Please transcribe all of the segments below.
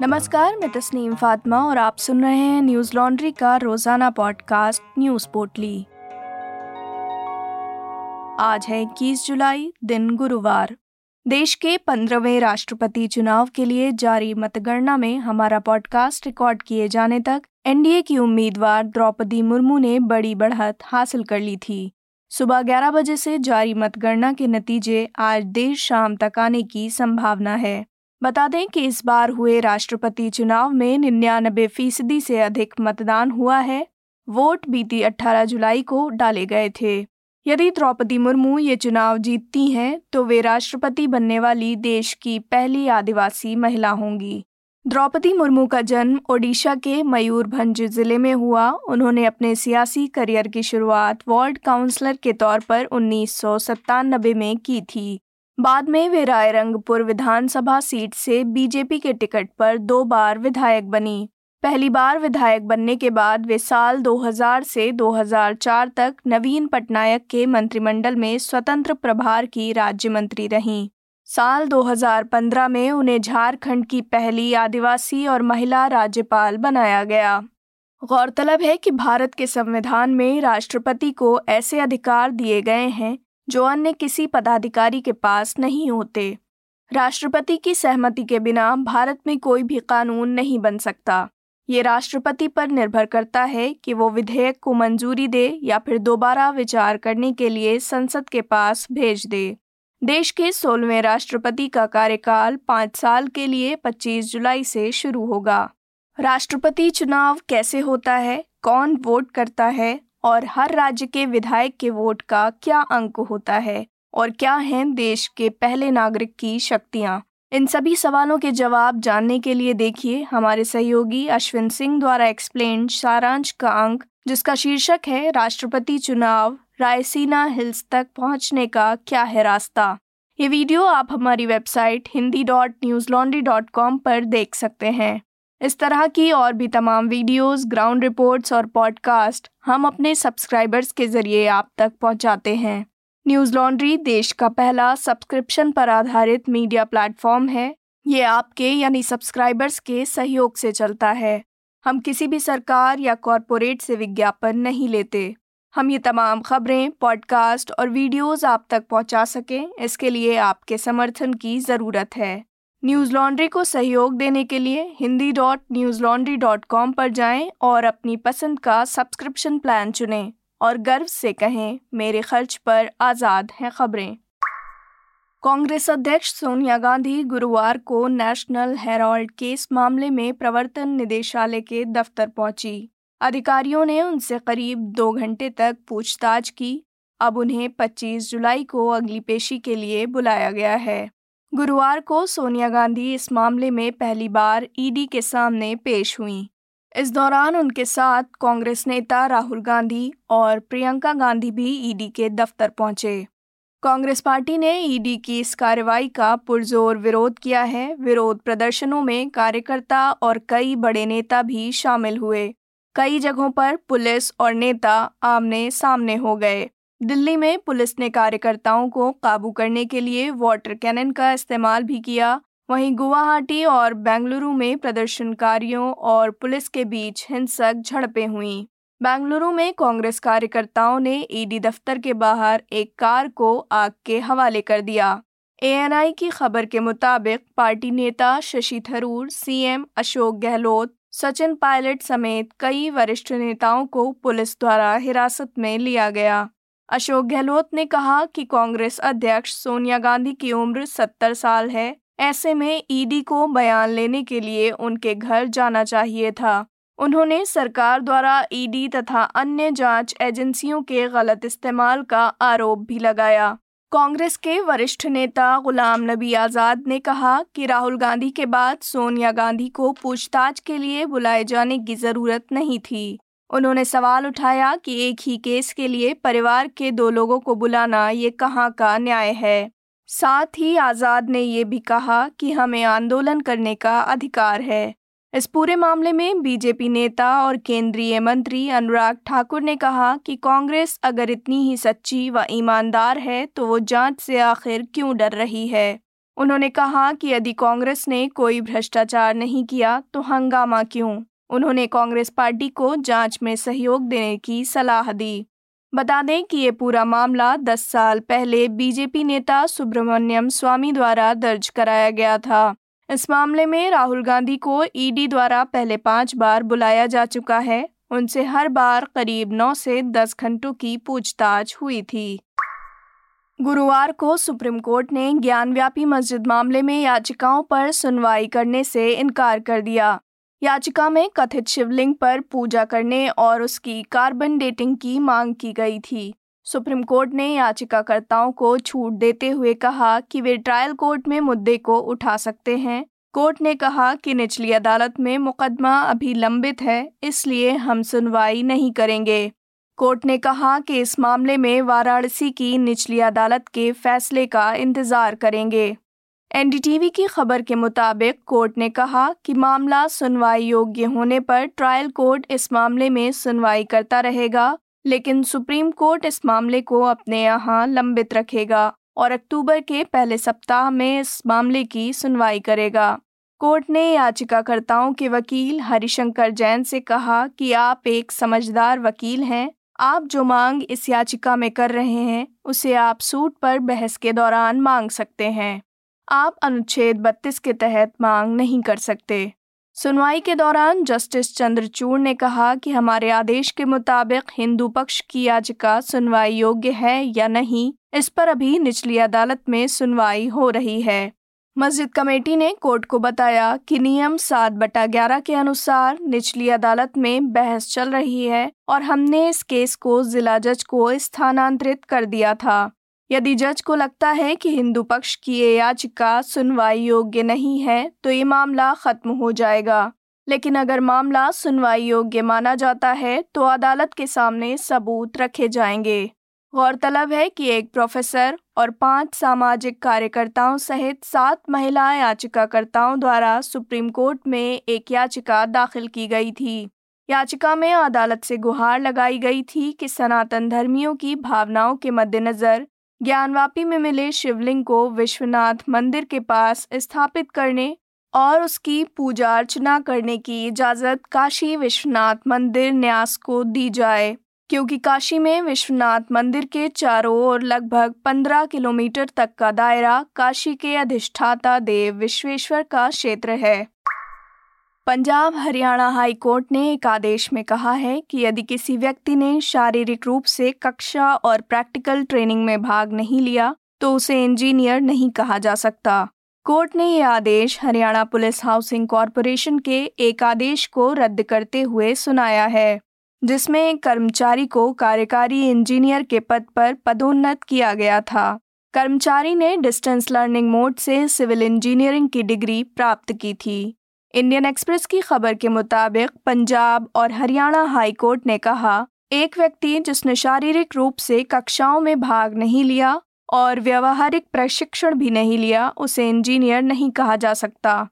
नमस्कार, मैं तस्नीम फातिमा और आप सुन रहे हैं न्यूज़ लॉन्ड्री का रोज़ाना पॉडकास्ट, न्यूज़ पोटली आज है इक्कीस जुलाई, दिन गुरुवार। देश के पंद्रहवें राष्ट्रपति चुनाव के लिए जारी मतगणना में हमारा पॉडकास्ट रिकॉर्ड किए जाने तक एनडीए की उम्मीदवार द्रौपदी मुर्मू ने बड़ी बढ़त हासिल कर ली थी। सुबह 11 बजे से जारी मतगणना के नतीजे आज देर शाम तक आने की संभावना है। बता दें कि इस बार हुए राष्ट्रपति चुनाव में निन्यानबे फ़ीसदी से अधिक मतदान हुआ है। वोट बीती 18 जुलाई को डाले गए थे। यदि द्रौपदी मुर्मू ये चुनाव जीतती हैं तो वे राष्ट्रपति बनने वाली देश की पहली आदिवासी महिला होंगी। द्रौपदी मुर्मू का जन्म ओडिशा के मयूरभंज ज़िले में हुआ। उन्होंने अपने सियासी करियर की शुरुआत वार्ड काउंसलर के तौर पर उन्नीस में की थी। बाद में वे रायरंगपुर विधानसभा सीट से बीजेपी के टिकट पर दो बार विधायक बनी। पहली बार विधायक बनने के बाद वे साल 2000 से 2004 तक नवीन पटनायक के मंत्रिमंडल में स्वतंत्र प्रभार की राज्य मंत्री रहीं। साल 2015 में उन्हें झारखंड की पहली आदिवासी और महिला राज्यपाल बनाया गया। गौरतलब है कि भारत के संविधान में राष्ट्रपति को ऐसे अधिकार दिए गए हैं जो अन्य किसी पदाधिकारी के पास नहीं होते। राष्ट्रपति की सहमति के बिना भारत में कोई भी कानून नहीं बन सकता। ये राष्ट्रपति पर निर्भर करता है कि वो विधेयक को मंजूरी दे या फिर दोबारा विचार करने के लिए संसद के पास भेज दे। देश के सोलहवें राष्ट्रपति का कार्यकाल पाँच साल के लिए 25 जुलाई से शुरू होगा। राष्ट्रपति चुनाव कैसे होता है? कौन वोट करता है? और हर राज्य के विधायक के वोट का क्या अंक होता है? और क्या हैं देश के पहले नागरिक की शक्तियाँ? इन सभी सवालों के जवाब जानने के लिए देखिए हमारे सहयोगी अश्विन सिंह द्वारा एक्सप्लेन सारांश का अंक, जिसका शीर्षक है राष्ट्रपति चुनाव, रायसीना हिल्स तक पहुँचने का क्या है रास्ता? ये वीडियो आप हमारी website Hindi dot news laundry dot com पर देख सकते हैं। इस तरह की और भी तमाम वीडियोस, ग्राउंड रिपोर्ट्स और पॉडकास्ट हम अपने सब्सक्राइबर्स के ज़रिए आप तक पहुंचाते हैं। न्यूज़ लॉन्ड्री देश का पहला सब्सक्रिप्शन पर आधारित मीडिया प्लेटफॉर्म है। ये आपके यानी सब्सक्राइबर्स के सहयोग से चलता है। हम किसी भी सरकार या कॉरपोरेट से विज्ञापन नहीं लेते। हम ये तमाम खबरें पॉडकास्ट और वीडियोस आप तक पहुँचा सकें इसके लिए आपके समर्थन की ज़रूरत है। न्यूज़ लॉन्ड्री को सहयोग देने के लिए Hindi dot news laundry dot com पर जाएँ और अपनी पसंद का सब्सक्रिप्शन प्लान चुनें और गर्व से कहें, मेरे खर्च पर आज़ाद हैं खबरें। कांग्रेस अध्यक्ष सोनिया गांधी गुरुवार को नेशनल हेराल्ड केस मामले में प्रवर्तन निदेशालय के दफ्तर पहुँची। अधिकारियों ने उनसे करीब दो घंटे तक पूछताछ की। अब उन्हें 25 जुलाई को अगली पेशी के लिए बुलाया गया है। गुरुवार को सोनिया गांधी इस मामले में पहली बार ईडी के सामने पेश हुई। इस दौरान उनके साथ कांग्रेस नेता राहुल गांधी और प्रियंका गांधी भी ईडी के दफ्तर पहुँचे। कांग्रेस पार्टी ने ईडी की इस कार्रवाई का पुरजोर विरोध किया है। विरोध प्रदर्शनों में कार्यकर्ता और कई बड़े नेता भी शामिल हुए। कई जगहों पर पुलिस और नेता आमने सामने हो गए। दिल्ली में पुलिस ने कार्यकर्ताओं को काबू करने के लिए वाटर कैनन का इस्तेमाल भी किया। वहीं गुवाहाटी और बेंगलुरु में प्रदर्शनकारियों और पुलिस के बीच हिंसक झड़पें हुईं। बेंगलुरु में कांग्रेस कार्यकर्ताओं ने ईडी दफ्तर के बाहर एक कार को आग के हवाले कर दिया। एएनआई की खबर के मुताबिक पार्टी नेता शशि थरूर, सीएम अशोक गहलोत, सचिन पायलट समेत कई वरिष्ठ नेताओं को पुलिस द्वारा हिरासत में लिया गया। अशोक गहलोत ने कहा कि कांग्रेस अध्यक्ष सोनिया गांधी की उम्र सत्तर साल है। ऐसे में ईडी को बयान लेने के लिए उनके घर जाना चाहिए था। उन्होंने सरकार द्वारा ईडी तथा अन्य जाँच एजेंसियों के गलत इस्तेमाल का आरोप भी लगाया। कांग्रेस के वरिष्ठ नेता गुलाम नबी आज़ाद ने कहा कि राहुल गांधी के बाद सोनिया गांधी को पूछताछ के लिए बुलाए जाने की ज़रूरत नहीं थी। उन्होंने सवाल उठाया कि एक ही केस के लिए परिवार के दो लोगों को बुलाना ये कहाँ का न्याय है? साथ ही आज़ाद ने ये भी कहा कि हमें आंदोलन करने का अधिकार है। इस पूरे मामले में बीजेपी नेता और केंद्रीय मंत्री अनुराग ठाकुर ने कहा कि कांग्रेस अगर इतनी ही सच्ची व ईमानदार है तो वो जाँच से आखिर क्यों डर रही है? उन्होंने कहा कि यदि कांग्रेस ने कोई भ्रष्टाचार नहीं किया तो हंगामा क्यों? उन्होंने कांग्रेस पार्टी को जाँच में सहयोग देने की सलाह दी। बता दें कि ये पूरा मामला 10 साल पहले बीजेपी नेता सुब्रमण्यम स्वामी द्वारा दर्ज कराया गया था। इस मामले में राहुल गांधी को ईडी द्वारा पहले पाँच बार बुलाया जा चुका है। उनसे हर बार करीब नौ से 10 घंटों की पूछताछ हुई थी। गुरुवार को सुप्रीम कोर्ट ने ज्ञानव्यापी मस्जिद मामले में याचिकाओं पर सुनवाई करने से इनकार कर दिया। याचिका में कथित शिवलिंग पर पूजा करने और उसकी कार्बन डेटिंग की मांग की गई थी। सुप्रीम कोर्ट ने याचिकाकर्ताओं को छूट देते हुए कहा कि वे ट्रायल कोर्ट में मुद्दे को उठा सकते हैं। कोर्ट ने कहा कि निचली अदालत में मुकदमा अभी लंबित है, इसलिए हम सुनवाई नहीं करेंगे। कोर्ट ने कहा कि इस मामले में वाराणसी की निचली अदालत के फैसले का इंतज़ार करेंगे। एनडीटीवी की खबर के मुताबिक कोर्ट ने कहा कि मामला सुनवाई योग्य होने पर ट्रायल कोर्ट इस मामले में सुनवाई करता रहेगा, लेकिन सुप्रीम कोर्ट इस मामले को अपने यहाँ लंबित रखेगा और अक्टूबर के पहले सप्ताह में इस मामले की सुनवाई करेगा। कोर्ट ने याचिकाकर्ताओं के वकील हरिशंकर जैन से कहा कि आप एक समझदार वकील हैं, आप जो मांग इस याचिका में कर रहे हैं, उसे आप सूट पर बहस के दौरान मांग सकते हैं। आप अनुच्छेद 32 के तहत मांग नहीं कर सकते। सुनवाई के दौरान जस्टिस चंद्रचूड़ ने कहा कि हमारे आदेश के मुताबिक हिंदू पक्ष की याचिका सुनवाई योग्य है या नहीं, इस पर अभी निचली अदालत में सुनवाई हो रही है। मस्जिद कमेटी ने कोर्ट को बताया कि नियम सात बटा ग्यारह के अनुसार निचली अदालत में बहस चल रही है और हमने इस केस को जिला जज को स्थानांतरित कर दिया था। यदि जज को लगता है कि हिंदू पक्ष की ये याचिका सुनवाई योग्य नहीं है तो ये मामला खत्म हो जाएगा। लेकिन अगर मामला सुनवाई योग्य माना जाता है तो अदालत के सामने सबूत रखे जाएँगे। गौरतलब है कि एक प्रोफेसर और पाँच सामाजिक कार्यकर्ताओं सहित सात महिला याचिकाकर्ताओं द्वारा सुप्रीम कोर्ट में एक याचिका दाखिल की गई थी। याचिका में अदालत से गुहार लगाई गई थी कि सनातन धर्मियों की भावनाओं के मद्देनज़र ज्ञानवापी में मिले शिवलिंग को विश्वनाथ मंदिर के पास स्थापित करने और उसकी पूजा अर्चना करने की इजाज़त काशी विश्वनाथ मंदिर न्यास को दी जाए, क्योंकि काशी में विश्वनाथ मंदिर के चारों ओर लगभग 15 किलोमीटर तक का दायरा काशी के अधिष्ठाता देव विश्वेश्वर का क्षेत्र है। पंजाब हरियाणा हाई कोर्ट ने एक आदेश में कहा है कि यदि किसी व्यक्ति ने शारीरिक रूप से कक्षा और प्रैक्टिकल ट्रेनिंग में भाग नहीं लिया तो उसे इंजीनियर नहीं कहा जा सकता। कोर्ट ने यह आदेश हरियाणा पुलिस हाउसिंग कॉरपोरेशन के एक आदेश को रद्द करते हुए सुनाया है, जिसमें एक कर्मचारी को कार्यकारी इंजीनियर के पद पर पदोन्नत किया गया था। कर्मचारी ने डिस्टेंस लर्निंग मोड से सिविल इंजीनियरिंग की डिग्री प्राप्त की थी। इंडियन एक्सप्रेस की खबर के मुताबिक पंजाब और हरियाणा हाई कोर्ट ने कहा, एक व्यक्ति जिसने शारीरिक रूप से कक्षाओं में भाग नहीं लिया और व्यवहारिक प्रशिक्षण भी नहीं लिया, उसे इंजीनियर नहीं कहा जा सकता।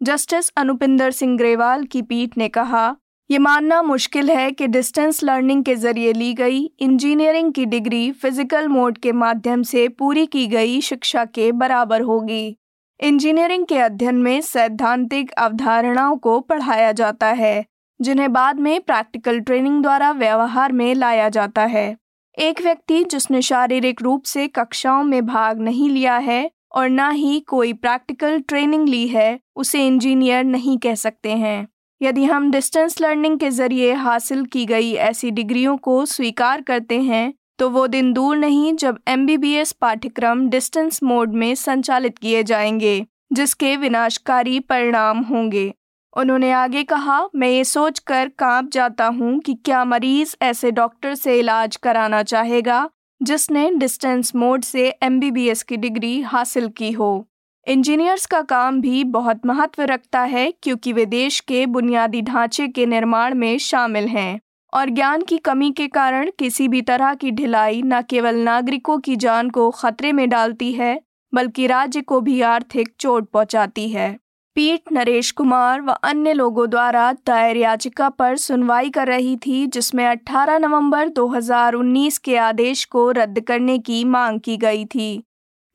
जस्टिस अनुपिंदर सिंह ग्रेवाल की पीठ ने कहा, ये मानना मुश्किल है कि डिस्टेंस लर्निंग के ज़रिए ली गई इंजीनियरिंग की डिग्री फ़िज़िकल मोड के माध्यम से पूरी की गई शिक्षा के बराबर होगी। इंजीनियरिंग के अध्ययन में सैद्धांतिक अवधारणाओं को पढ़ाया जाता है, जिन्हें बाद में प्रैक्टिकल ट्रेनिंग द्वारा व्यवहार में लाया जाता है। एक व्यक्ति जिसने शारीरिक रूप से कक्षाओं में भाग नहीं लिया है और ना ही कोई प्रैक्टिकल ट्रेनिंग ली है, उसे इंजीनियर नहीं कह सकते हैं। यदि हम डिस्टेंस लर्निंग के ज़रिए हासिल की गई ऐसी डिग्रियों को स्वीकार करते हैं तो वो दिन दूर नहीं जब एमबीबीएस पाठ्यक्रम डिस्टेंस मोड में संचालित किए जाएँगे, जिसके विनाशकारी परिणाम होंगे। उन्होंने आगे कहा, मैं ये सोच कर काँप जाता हूँ कि क्या मरीज़ ऐसे डॉक्टर से इलाज कराना चाहेगा, जिसने डिस्टेंस मोड से एमबीबीएस की डिग्री हासिल की हो। इंजीनियर्स का काम भी बहुत महत्व रखता है, क्योंकि वे देश के बुनियादी ढांचे के निर्माण में शामिल हैं। और ज्ञान की कमी के कारण किसी भी तरह की ढिलाई न केवल नागरिकों की जान को खतरे में डालती है, बल्कि राज्य को भी आर्थिक चोट पहुंचाती है। पीठ नरेश कुमार व अन्य लोगों द्वारा दायर याचिका पर सुनवाई कर रही थी, जिसमें 18 नवंबर 2019 के आदेश को रद्द करने की मांग की गई थी,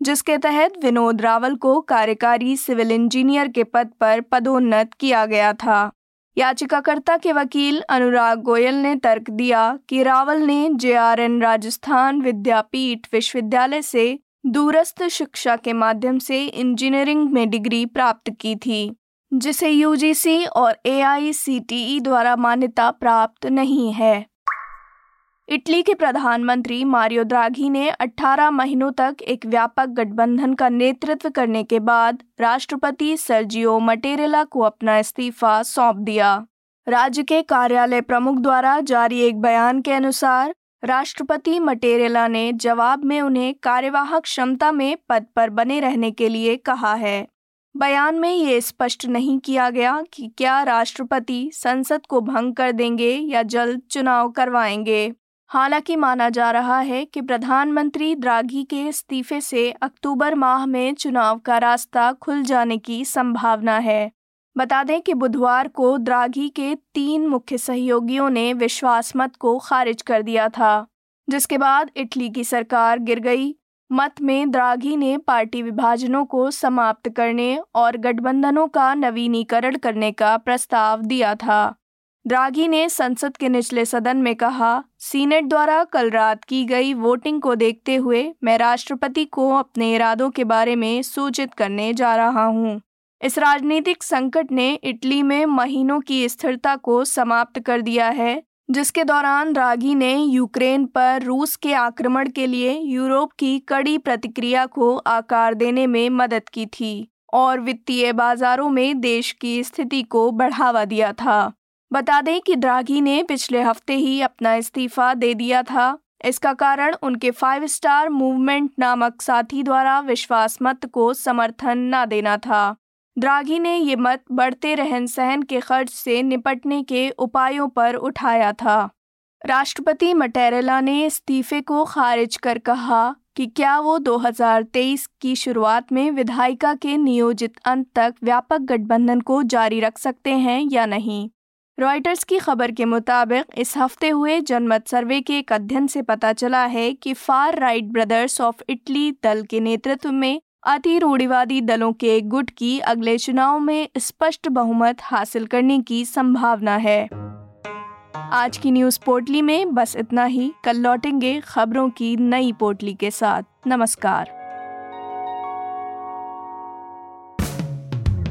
जिसके तहत विनोद रावल को कार्यकारी सिविल इंजीनियर के पद पर पदोन्नत किया गया था। याचिकाकर्ता के वकील अनुराग गोयल ने तर्क दिया कि रावल ने जेआरएन राजस्थान विद्यापीठ विश्वविद्यालय से दूरस्थ शिक्षा के माध्यम से इंजीनियरिंग में डिग्री प्राप्त की थी, जिसे यूजीसी और एआईसीटीई द्वारा मान्यता प्राप्त नहीं है। इटली के प्रधानमंत्री मारियो द्राघी ने 18 महीनों तक एक व्यापक गठबंधन का नेतृत्व करने के बाद राष्ट्रपति सर्जियो मटेरेला को अपना इस्तीफा सौंप दिया। राज्य के कार्यालय प्रमुख द्वारा जारी एक बयान के अनुसार, राष्ट्रपति मटेरेला ने जवाब में उन्हें कार्यवाहक क्षमता में पद पर बने रहने के लिए कहा है। बयान में ये स्पष्ट नहीं किया गया कि क्या राष्ट्रपति संसद को भंग कर देंगे या जल्द चुनाव करवाएँगे। हालाँकि माना जा रहा है कि प्रधानमंत्री द्रागी के इस्तीफे से अक्टूबर माह में चुनाव का रास्ता खुल जाने की संभावना है। बता दें कि बुधवार को द्रागी के तीन मुख्य सहयोगियों ने विश्वास मत को खारिज कर दिया था, जिसके बाद इटली की सरकार गिर गई। मत में द्रागी ने पार्टी विभाजनों को समाप्त करने और गठबंधनों का नवीनीकरण करने का प्रस्ताव दिया था। द्राघी ने संसद के निचले सदन में कहा, सीनेट द्वारा कल रात की गई वोटिंग को देखते हुए मैं राष्ट्रपति को अपने इरादों के बारे में सूचित करने जा रहा हूँ। इस राजनीतिक संकट ने इटली में महीनों की स्थिरता को समाप्त कर दिया है, जिसके दौरान रागी ने यूक्रेन पर रूस के आक्रमण के लिए यूरोप की कड़ी प्रतिक्रिया को आकार देने में मदद की थी और वित्तीय बाजारों में देश की स्थिति को बढ़ावा दिया था बता दें कि ड्रागी ने पिछले हफ़्ते ही अपना इस्तीफा दे दिया था। इसका कारण उनके फाइव स्टार मूवमेंट नामक साथी द्वारा विश्वास मत को समर्थन न देना था। द्रागी ने ये मत बढ़ते रहन सहन के खर्च से निपटने के उपायों पर उठाया था। राष्ट्रपति मटेरेला ने इस्तीफे को खारिज कर कहा कि क्या वो 2023 की शुरुआत में विधायिका के नियोजित अंत तक व्यापक गठबंधन को जारी रख सकते हैं या नहीं। रॉयटर्स की खबर के मुताबिक, इस हफ़्ते हुए जनमत सर्वे के एक अध्ययन से पता चला है कि far right Brothers of Italy दल के नेतृत्व में अति रूढ़िवादी दलों के गुट की अगले चुनाव में स्पष्ट बहुमत हासिल करने की संभावना है। आज की न्यूज़ पोर्टली में बस इतना ही। कल लौटेंगे खबरों की नई पोर्टली के साथ। नमस्कार।